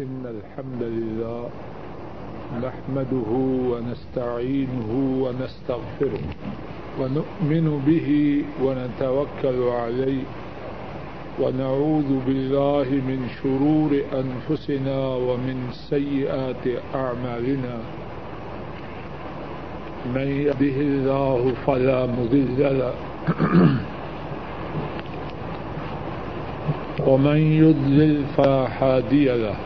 إن الحمد لله نحمده ونستعينه ونستغفره ونؤمن به ونتوكل عليه ونعوذ بالله من شرور أنفسنا ومن سيئات أعمالنا من يده الله فلا مضل له ومن يضلل فلا هادي له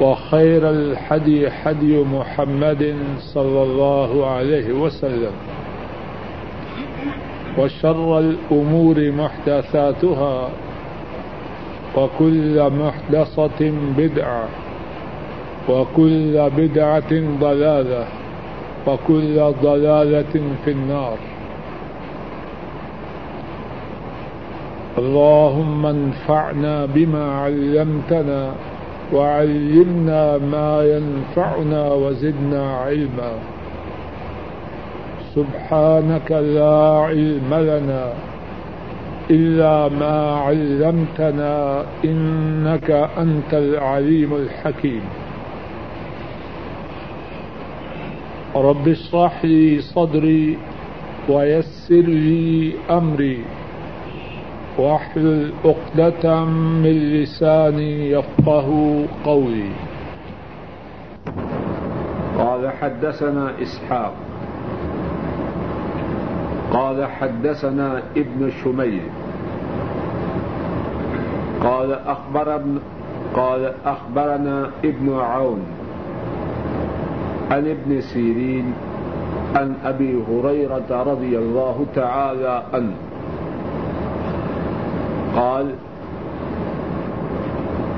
وخير الحدي حدي محمد صلى الله عليه وسلم وشر الأمور محدثاتها وكل محدثة بدعة وكل بدعة ضلالة وكل ضلالة في النار اللهم انفعنا بما علمتنا وعلمنا ما ينفعنا وزدنا علما سبحانك لا علم لنا إلا ما علمتنا إنك أنت العليم الحكيم رب اشرح لي صدري ويسر لي أمري واحلل عقدة من لساني يفقه قولي. قال حدثنا إسحاق. قال حدثنا ابن شميل. قال أخبر ابن قال أخبرنا ابن عون عن ابن سيرين عن أبي هريرة رضي الله تعالى عنه. قال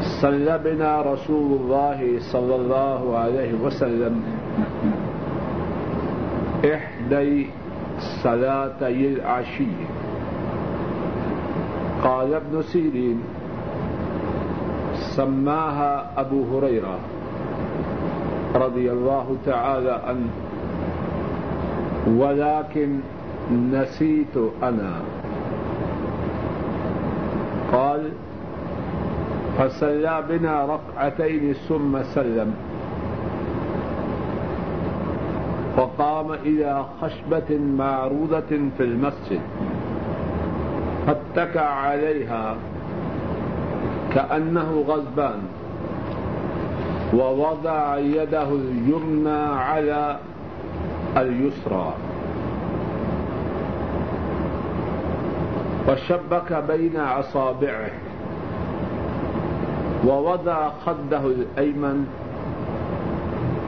صلى بنا رسول الله صلى الله عليه وسلم إحدى صلاتي العشي. قال ابن سيرين، سماها أبو هريرة رضي الله تعالى عنه. ولكن نسيت أنا قال فصلى بنا ركعتين ثم سلم. فقام إلى خشبة معروضة في المسجد. فاتكى عليها كأنه غضبان ووضع يده اليمنى على اليسرى. وشبك بين أصابعه. ووضع خده الأيمن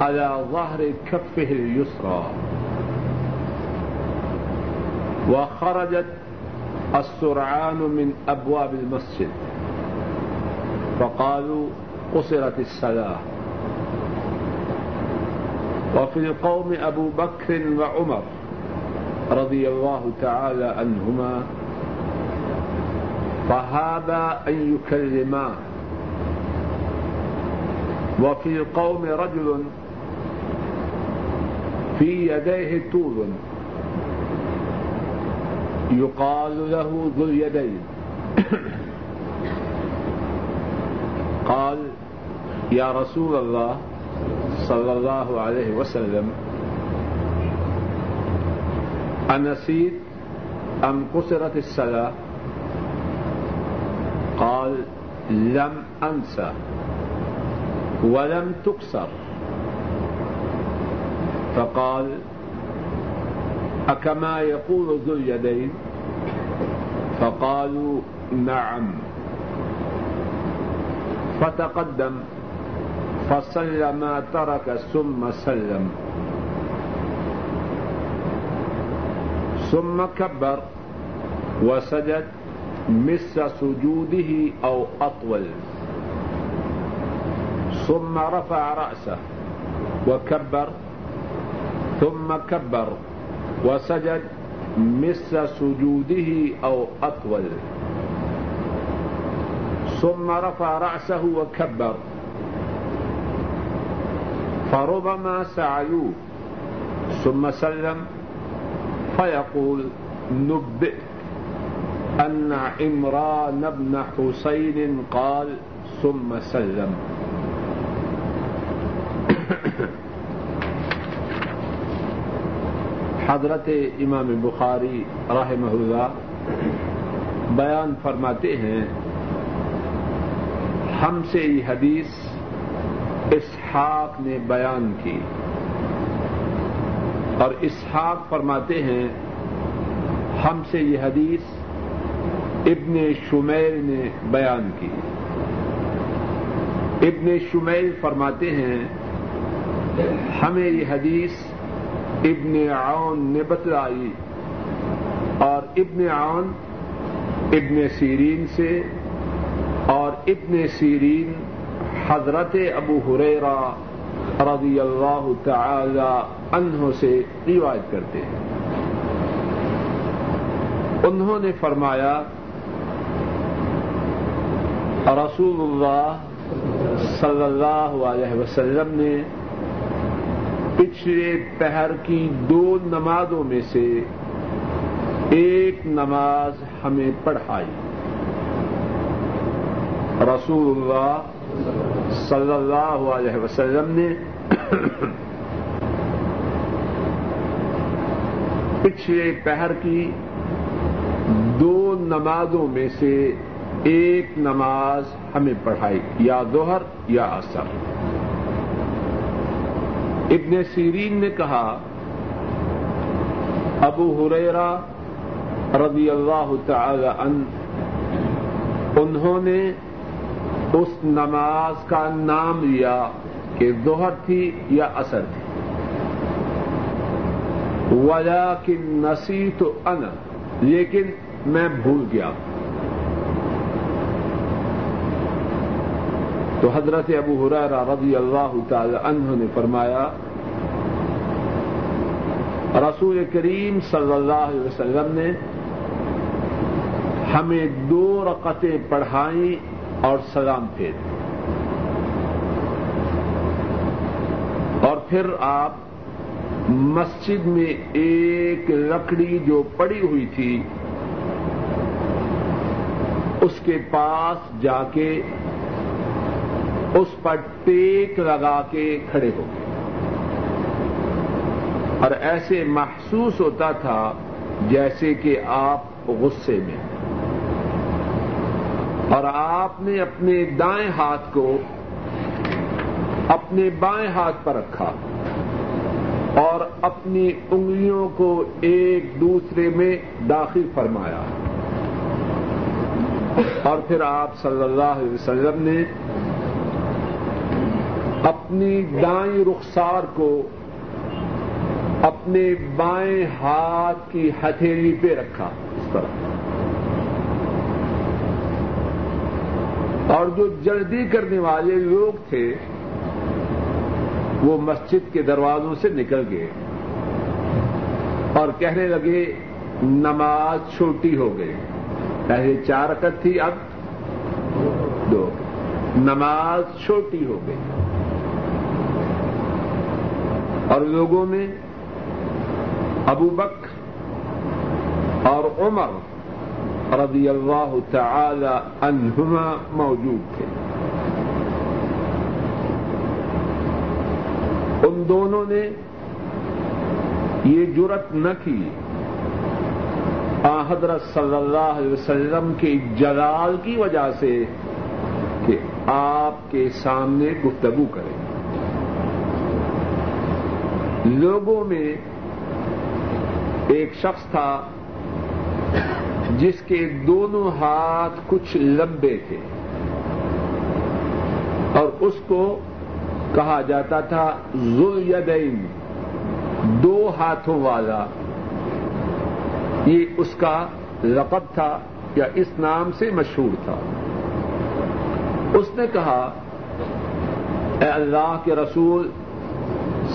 على ظهر كفه اليسرى. وخرجت السرعان من أبواب المسجد. فقالوا قصرت الصلاة. وفي القوم أبو بكر وعمر رضي الله تعالى عنهما، فهذا أن يكلماه وفي القوم رجل في يديه طول يقال له ذو اليدين. قال، يا رسول الله صلى الله عليه وسلم، أنسيت أم قصرت الصلاة؟ قال، لم أنسى. ولم تكسر فقال، أكما يقول ذو اليدين؟ فقالوا، نعم. فتقدم فصلى ما ترك ثم سلم. ثم كبر، وسجد مثل سجوده أو أطول. ثم رفع رأسه وكبر، ثم كبر وسجد مثل سجوده أو أطول. ثم رفع رأسه وكبر. فربما سعيوه، ثم سلم فيقول نبئت أن عمران بن حسين قال ثم سلم. حضرت امام بخاری رحمہ اللہ بیان فرماتے ہیں، ہم سے یہ حدیث اسحاق نے بیان کی۔ اور اسحاق فرماتے ہیں، ہم سے یہ حدیث ابن شمیل نے بیان کی۔ ابن شمیل فرماتے ہیں ہمیں یہ حدیث ابن عون نے بتلائی اور ابن عون ابن سیرین سے اور ابن سیرین حضرت ابو حریرا رضی اللہ تعالی عنہ سے روایت کرتے ہیں۔ انہوں نے فرمایا، رسول اللہ صلی اللہ علیہ وسلم نے پچھلے پہر کی دو نمازوں میں سے ایک نماز ہمیں پڑھائی۔ رسول اللہ صلی اللہ علیہ وسلم نے پچھلے پہر کی دو نمازوں میں سے ایک نماز ہمیں پڑھائی، یا دوہر یا اثر ابن سیرین نے کہا، ابو حریرا رضی اللہ تعالی عنہ، انہوں نے اس نماز کا نام لیا کہ دوہر تھی یا اثر تھی۔ وجہ کی نسی تو ان لیکن میں بھول گیا۔ ہوں تو حضرت ابو حرارہ رضی اللہ تعالی عنہ نے فرمایا، رسول کریم صلی اللہ علیہ وسلم نے ہمیں دو رقطیں پڑھائیں اور سلام پھیر۔ اور پھر آپ مسجد میں ایک لکڑی جو پڑی ہوئی تھی، اس کے پاس جا کے اس پر ٹیک لگا کے کھڑے ہو گئے۔ اور ایسے محسوس ہوتا تھا جیسے کہ آپ غصے میں اور آپ نے اپنے دائیں ہاتھ کو اپنے بائیں ہاتھ پر رکھا اور اپنی انگلیوں کو ایک دوسرے میں داخل فرمایا۔ اور پھر آپ صلی اللہ علیہ وسلم نے اپنی دائیں رخسار کو اپنے بائیں ہاتھ کی ہتھیلی پہ رکھا اس طرح۔ اور جو جلدی کرنے والے لوگ تھے، وہ مسجد کے دروازوں سے نکل گئے اور کہنے لگے، نماز چھوٹی ہو گئی۔ پہلے چار رکعت تھی، اب دو۔ نماز چھوٹی ہو گئی۔ اور لوگوں میں ابو بک اور عمر رضی اللہ تعالی عنہما موجود تھے۔ ان دونوں نے یہ جرت نہ کی۔ حضرت صلی اللہ علیہ وسلم کے جلال کی وجہ سے کہ آپ کے سامنے گفتگو کریں۔ لوگوں میں ایک شخص تھا جس کے دونوں ہاتھ کچھ لمبے تھے اور اس کو کہا جاتا تھا ذل دو ہاتھوں والا۔ یہ اس کا لقب تھا یا اس نام سے مشہور تھا۔ اس نے کہا، اے اللہ کے رسول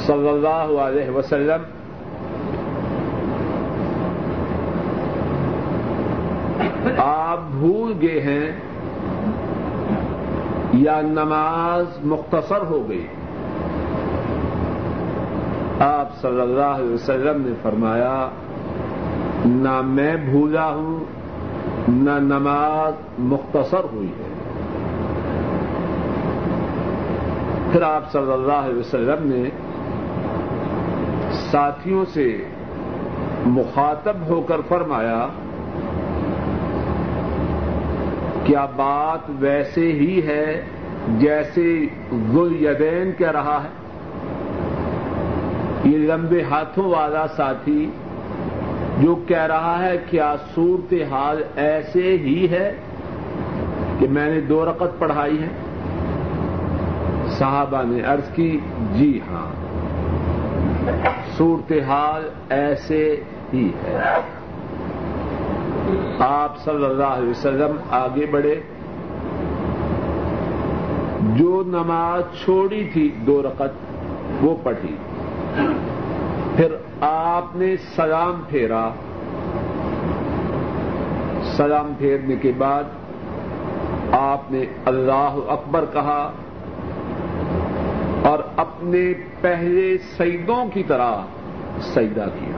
صلی اللہ علیہ وسلم آپ بھول گئے ہیں یا نماز مختصر ہو گئی آپ صلی اللہ علیہ وسلم نے فرمایا نہ میں بھولا ہوں، نہ نماز مختصر ہوئی ہے۔ پھر آپ صلی اللہ علیہ وسلم نے ساتھیوں سے مخاطب ہو کر فرمایا کیا بات ویسے ہی ہے جیسے گل یدین کہہ رہا ہے؟ یہ لمبے ہاتھوں والا ساتھی جو کہہ رہا ہے، کیا صورت حال ایسے ہی ہے کہ میں نے دو رقط پڑھائی ہے صحابہ نے عرض کی جی ہاں۔ صورت حال ایسے ہی ہے۔ آپ صلی اللہ علیہ وسلم آگے بڑھے۔ جو نماز چھوڑی تھی دو رقط وہ پڑھی۔ پھر آپ نے سلام پھیرا۔ سلام پھیرنے کے بعد آپ نے اللہ اکبر کہا اور اپنے پہلے سیدوں کی طرح سیدہ کیا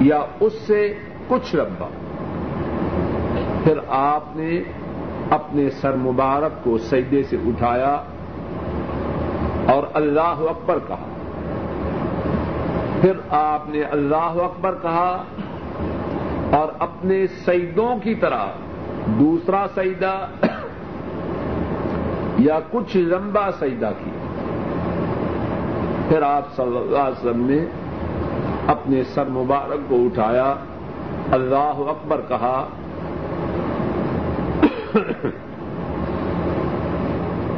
یا اس سے کچھ لمبا پھر آپ نے اپنے سر مبارک کو سیدے سے اٹھایا اور اللہ اکبر کہا۔ پھر آپ نے اللہ اکبر کہا اور اپنے سیدوں کی طرح دوسرا سیدہ یا کچھ لمبا سیدہ کیا۔ پھر آپ صلی اللہ علیہ وسلم نے اپنے سر مبارک کو اٹھایا، اللہ اکبر کہا،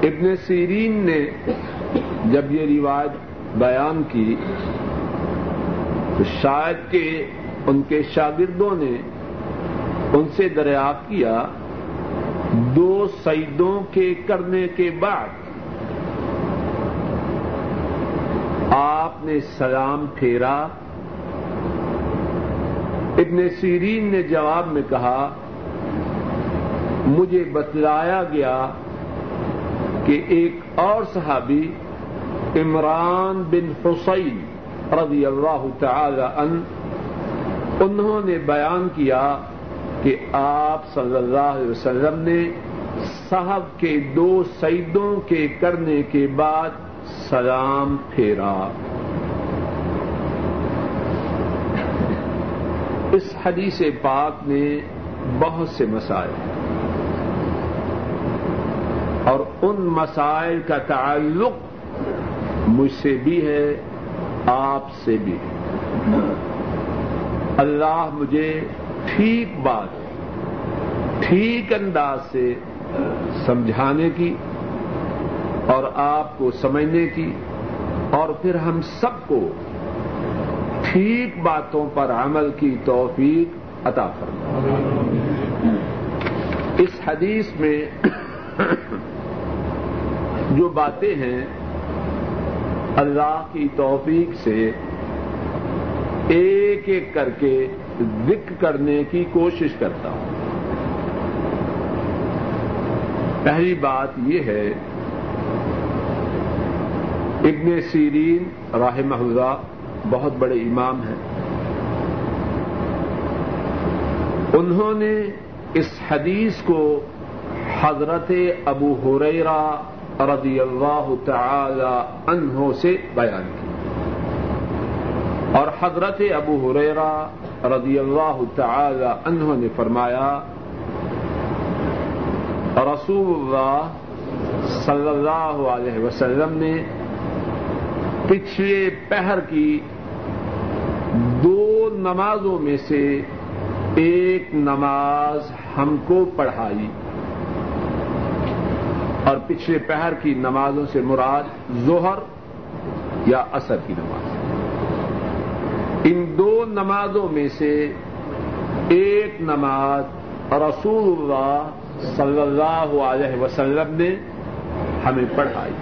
ابن سیرین نے جب یہ روایت بیان کی تو شاید کہ ان کے شاگردوں نے ان سے دریافت کیا، دو سیدوں کے کرنے کے بعد آپ نے سلام پھیرا۔ ابن سیرین نے جواب میں کہا، مجھے بتلایا گیا کہ ایک اور صحابی، عمران بن حسین رضی اللہ تعالی ان انہوں نے بیان کیا کہ آپ صلی اللہ علیہ وسلم نے صاحب کے دو سیدوں کے کرنے کے بعد سلام پھیرا۔ اس حدیث پاک میں بہت سے مسائل اور ان مسائل کا تعلق مجھ سے بھی ہے، آپ سے بھی ہے۔ اللہ مجھے ٹھیک بات، ٹھیک انداز سے سمجھانے کی آپ کو سمجھنے کی اور پھر ہم سب کو ٹھیک باتوں پر عمل کی توفیق عطا فرما اس حدیث میں جو باتیں ہیں، اللہ کی توفیق سے ایک ایک کر کے ذکر کرنے کی کوشش کرتا ہوں۔ پہلی بات یہ ہے ابن سیرین رحمہ اللہ بہت بڑے امام ہیں۔ انہوں نے اس حدیث کو حضرت ابو حریرا رضی اللہ تعالی عنہ سے بیان کی اور حضرت ابو حریرا رضی اللہ تعالی عنہ نے فرمایا، رسول اللہ صلی اللہ علیہ وسلم نے پچھلے پہر کی دو نمازوں میں سے ایک نماز ہم کو پڑھائی اور پچھلے پہر کی نمازوں سے مراد ظہر یا اثر کی نماز۔ ان دو نمازوں میں سے ایک نماز رسول اللہ صلی اللہ علیہ وسلم نے ہمیں پڑھائی۔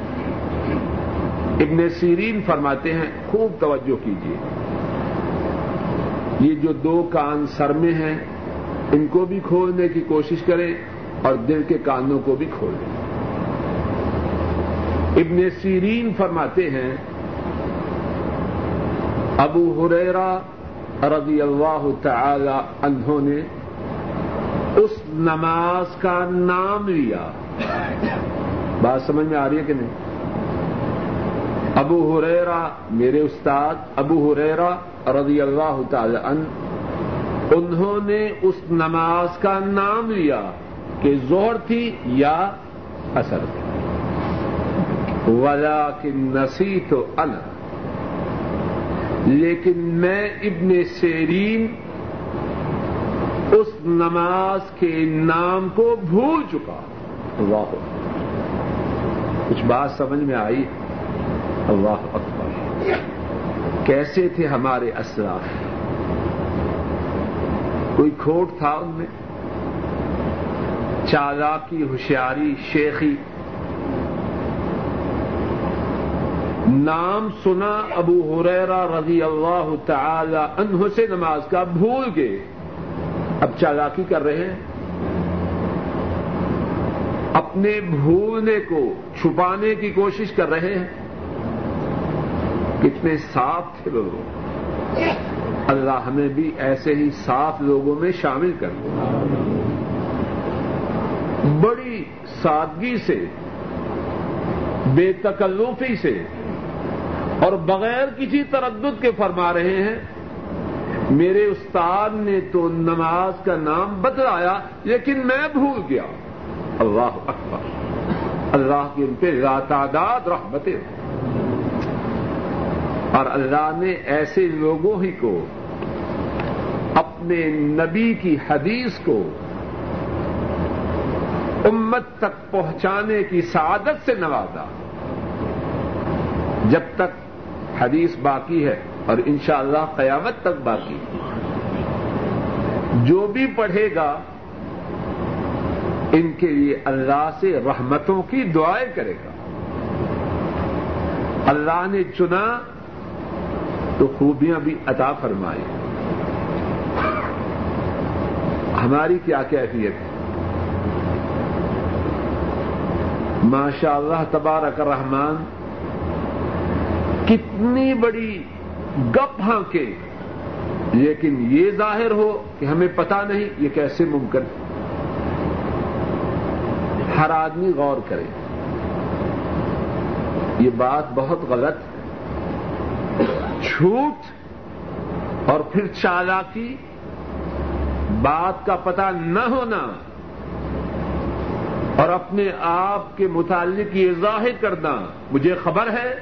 ابن سیرین فرماتے ہیں، خوب توجہ کیجیے یہ جو دو کان سر میں ہیں، ان کو بھی کھولنے کی کوشش کریں اور دل کے کانوں کو بھی کھولے ابن سیرین فرماتے ہیں، ابو ہریرا رضی اللہ تعالی عنہ نے اس نماز کا نام لیا۔ بات سمجھ میں آ رہی ہے کہ نہیں؟ ابو ہریرا میرے استاد ابو ہریرا رضی اللہ تعالی عنہ، انہوں نے اس نماز کا نام لیا کہ زور تھی یا اثر تھی۔ ولا کہ نسی تو لیکن میں ابن سیرین اس نماز کے نام کو بھول چکا۔ اللہ۔ کچھ بات سمجھ میں آئی؟ اللہ اکبر۔ کیسے تھے ہمارے اسلاف کوئی کھوٹ تھا ان میں؟ چالاکی، ہوشیاری، شیخی۔ نام سنا ابو حریرا رضی اللہ تعالی عنہ سے نماز کا بھول گئے۔ اب چالاکی کر رہے ہیں۔ اپنے بھولنے کو، چھپانے کی کوشش کر رہے ہیں۔ کتنے صاف تھے لوگ اللہ ہمیں بھی ایسے ہی صاف لوگوں میں شامل کر بڑی سادگی سے، بے تکلفی سے، اور بغیر کسی تردد کے فرما رہے ہیں، میرے استاد نے تو نماز کا نام بتلایا لیکن میں بھول گیا۔ اللہ اکبر۔ اللہ کی ان پہ راتعداد رحمتیں۔ اور اللہ نے ایسے لوگوں ہی کو، اپنے نبی کی حدیث کو امت تک پہنچانے کی سعادت سے نوازا۔ جب تک حدیث باقی ہے اور انشاءاللہ اللہ قیامت تک باقی جو بھی پڑھے گا، ان کے لیے اللہ سے رحمتوں کی دعائیں کرے گا۔ اللہ نے چنا تو خوبیاں بھی عطا فرمائی ہماری کیا کیفیت؟ ہے ماشاء اللہ تبارک رحمان کتنی بڑی گپ ہاں کے لیکن یہ ظاہر ہو کہ ہمیں پتا نہیں یہ کیسے ممکن ہر آدمی غور کرے۔ یہ بات بہت غلط ہے۔ جھوٹ اور پھر چالاکی بات کا پتہ نہ ہونا اور اپنے آپ کے متعلق یہ ظاہر کرنا مجھے خبر ہے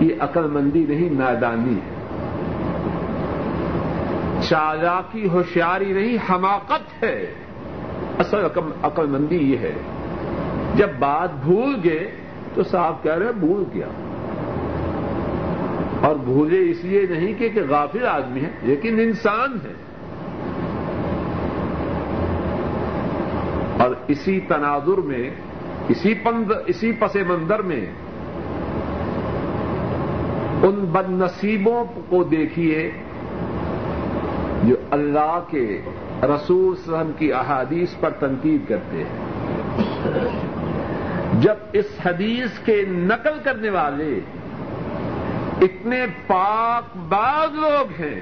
یہ عقل مندی نہیں، نادانی ہے۔ چالاکی، ہوشیاری نہیں، حماقت ہے۔ اصل عقل مندی یہ ہے۔ جب بات بھول گئے تو صاحب کہہ رہے بھول گیا۔ اور بھولے اس لیے نہیں کہ کہ غافل آدمی ہے، لیکن انسان ہے۔ اور اسی تناظر میں، اسی پند، اسی پس منظر میں، ان بد نصیبوں کو دیکھیے جو اللہ کے رسول وسلم کی احادیث پر تنقید کرتے ہیں۔ جب اس حدیث کے نقل کرنے والے اتنے پاک باز لوگ ہیں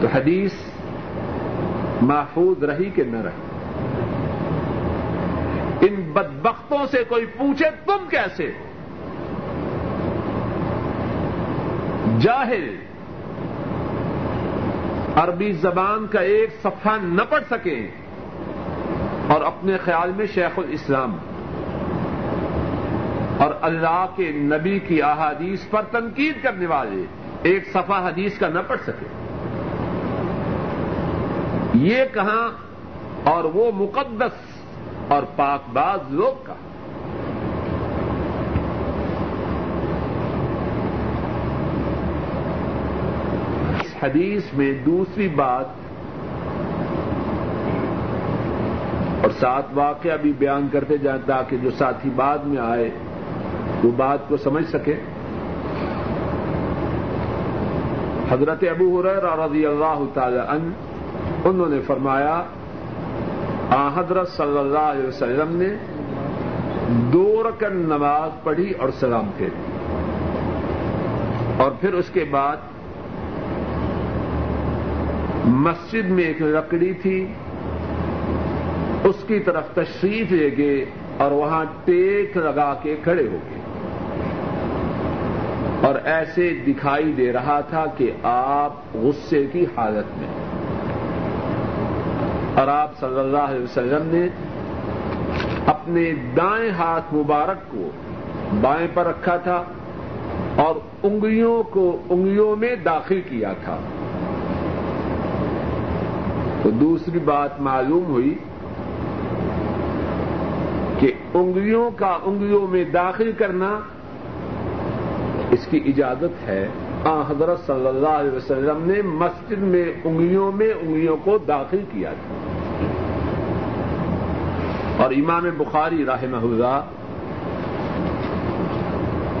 تو حدیث محفوظ رہی کہ نہ رہی؟ ان بدبختوں سے کوئی پوچھے تم کیسے؟ جاہل، عربی زبان کا ایک صفحہ نہ پڑھ سکیں اور اپنے خیال میں شیخ الاسلام اور اللہ کے نبی کی احادیث پر تنقید کرنے والے ایک صفحہ حدیث کا نہ پڑھ سکے۔ یہ کہاں اور وہ مقدس اور پاک باز لوگ کہاں حدیث میں دوسری بات اور سات واقعہ بھی بیان کرتے جائیں تاکہ جو ساتھی بعد میں آئے وہ بات کو سمجھ سکے۔ حضرت ابو حریر رضی اللہ تعالی عنہ، انہوں نے فرمایا، آ حضرت صلی اللہ علیہ وسلم نے دو رکن نماز پڑھی اور سلام پھیری اور پھر اس کے بعد مسجد میں ایک لکڑی تھی، اس کی طرف تشریف لے گئے اور وہاں ٹیک لگا کے کھڑے ہو گئے۔ اور ایسے دکھائی دے رہا تھا کہ آپ غصے کی حالت میں اور آپ صلی اللہ علیہ وسلم نے اپنے دائیں ہاتھ مبارک کو بائیں پر رکھا تھا اور انگلیوں کو انگلیوں میں داخل کیا تھا۔ تو دوسری بات معلوم ہوئی کہ انگلیوں کا انگلیوں میں داخل کرنا اس کی اجازت ہے۔ آ، حضرت صلی اللہ علیہ وسلم نے مسجد میں انگلیوں میں انگلیوں کو داخل کیا تھا۔ اور امام بخاری رحمہ اللہ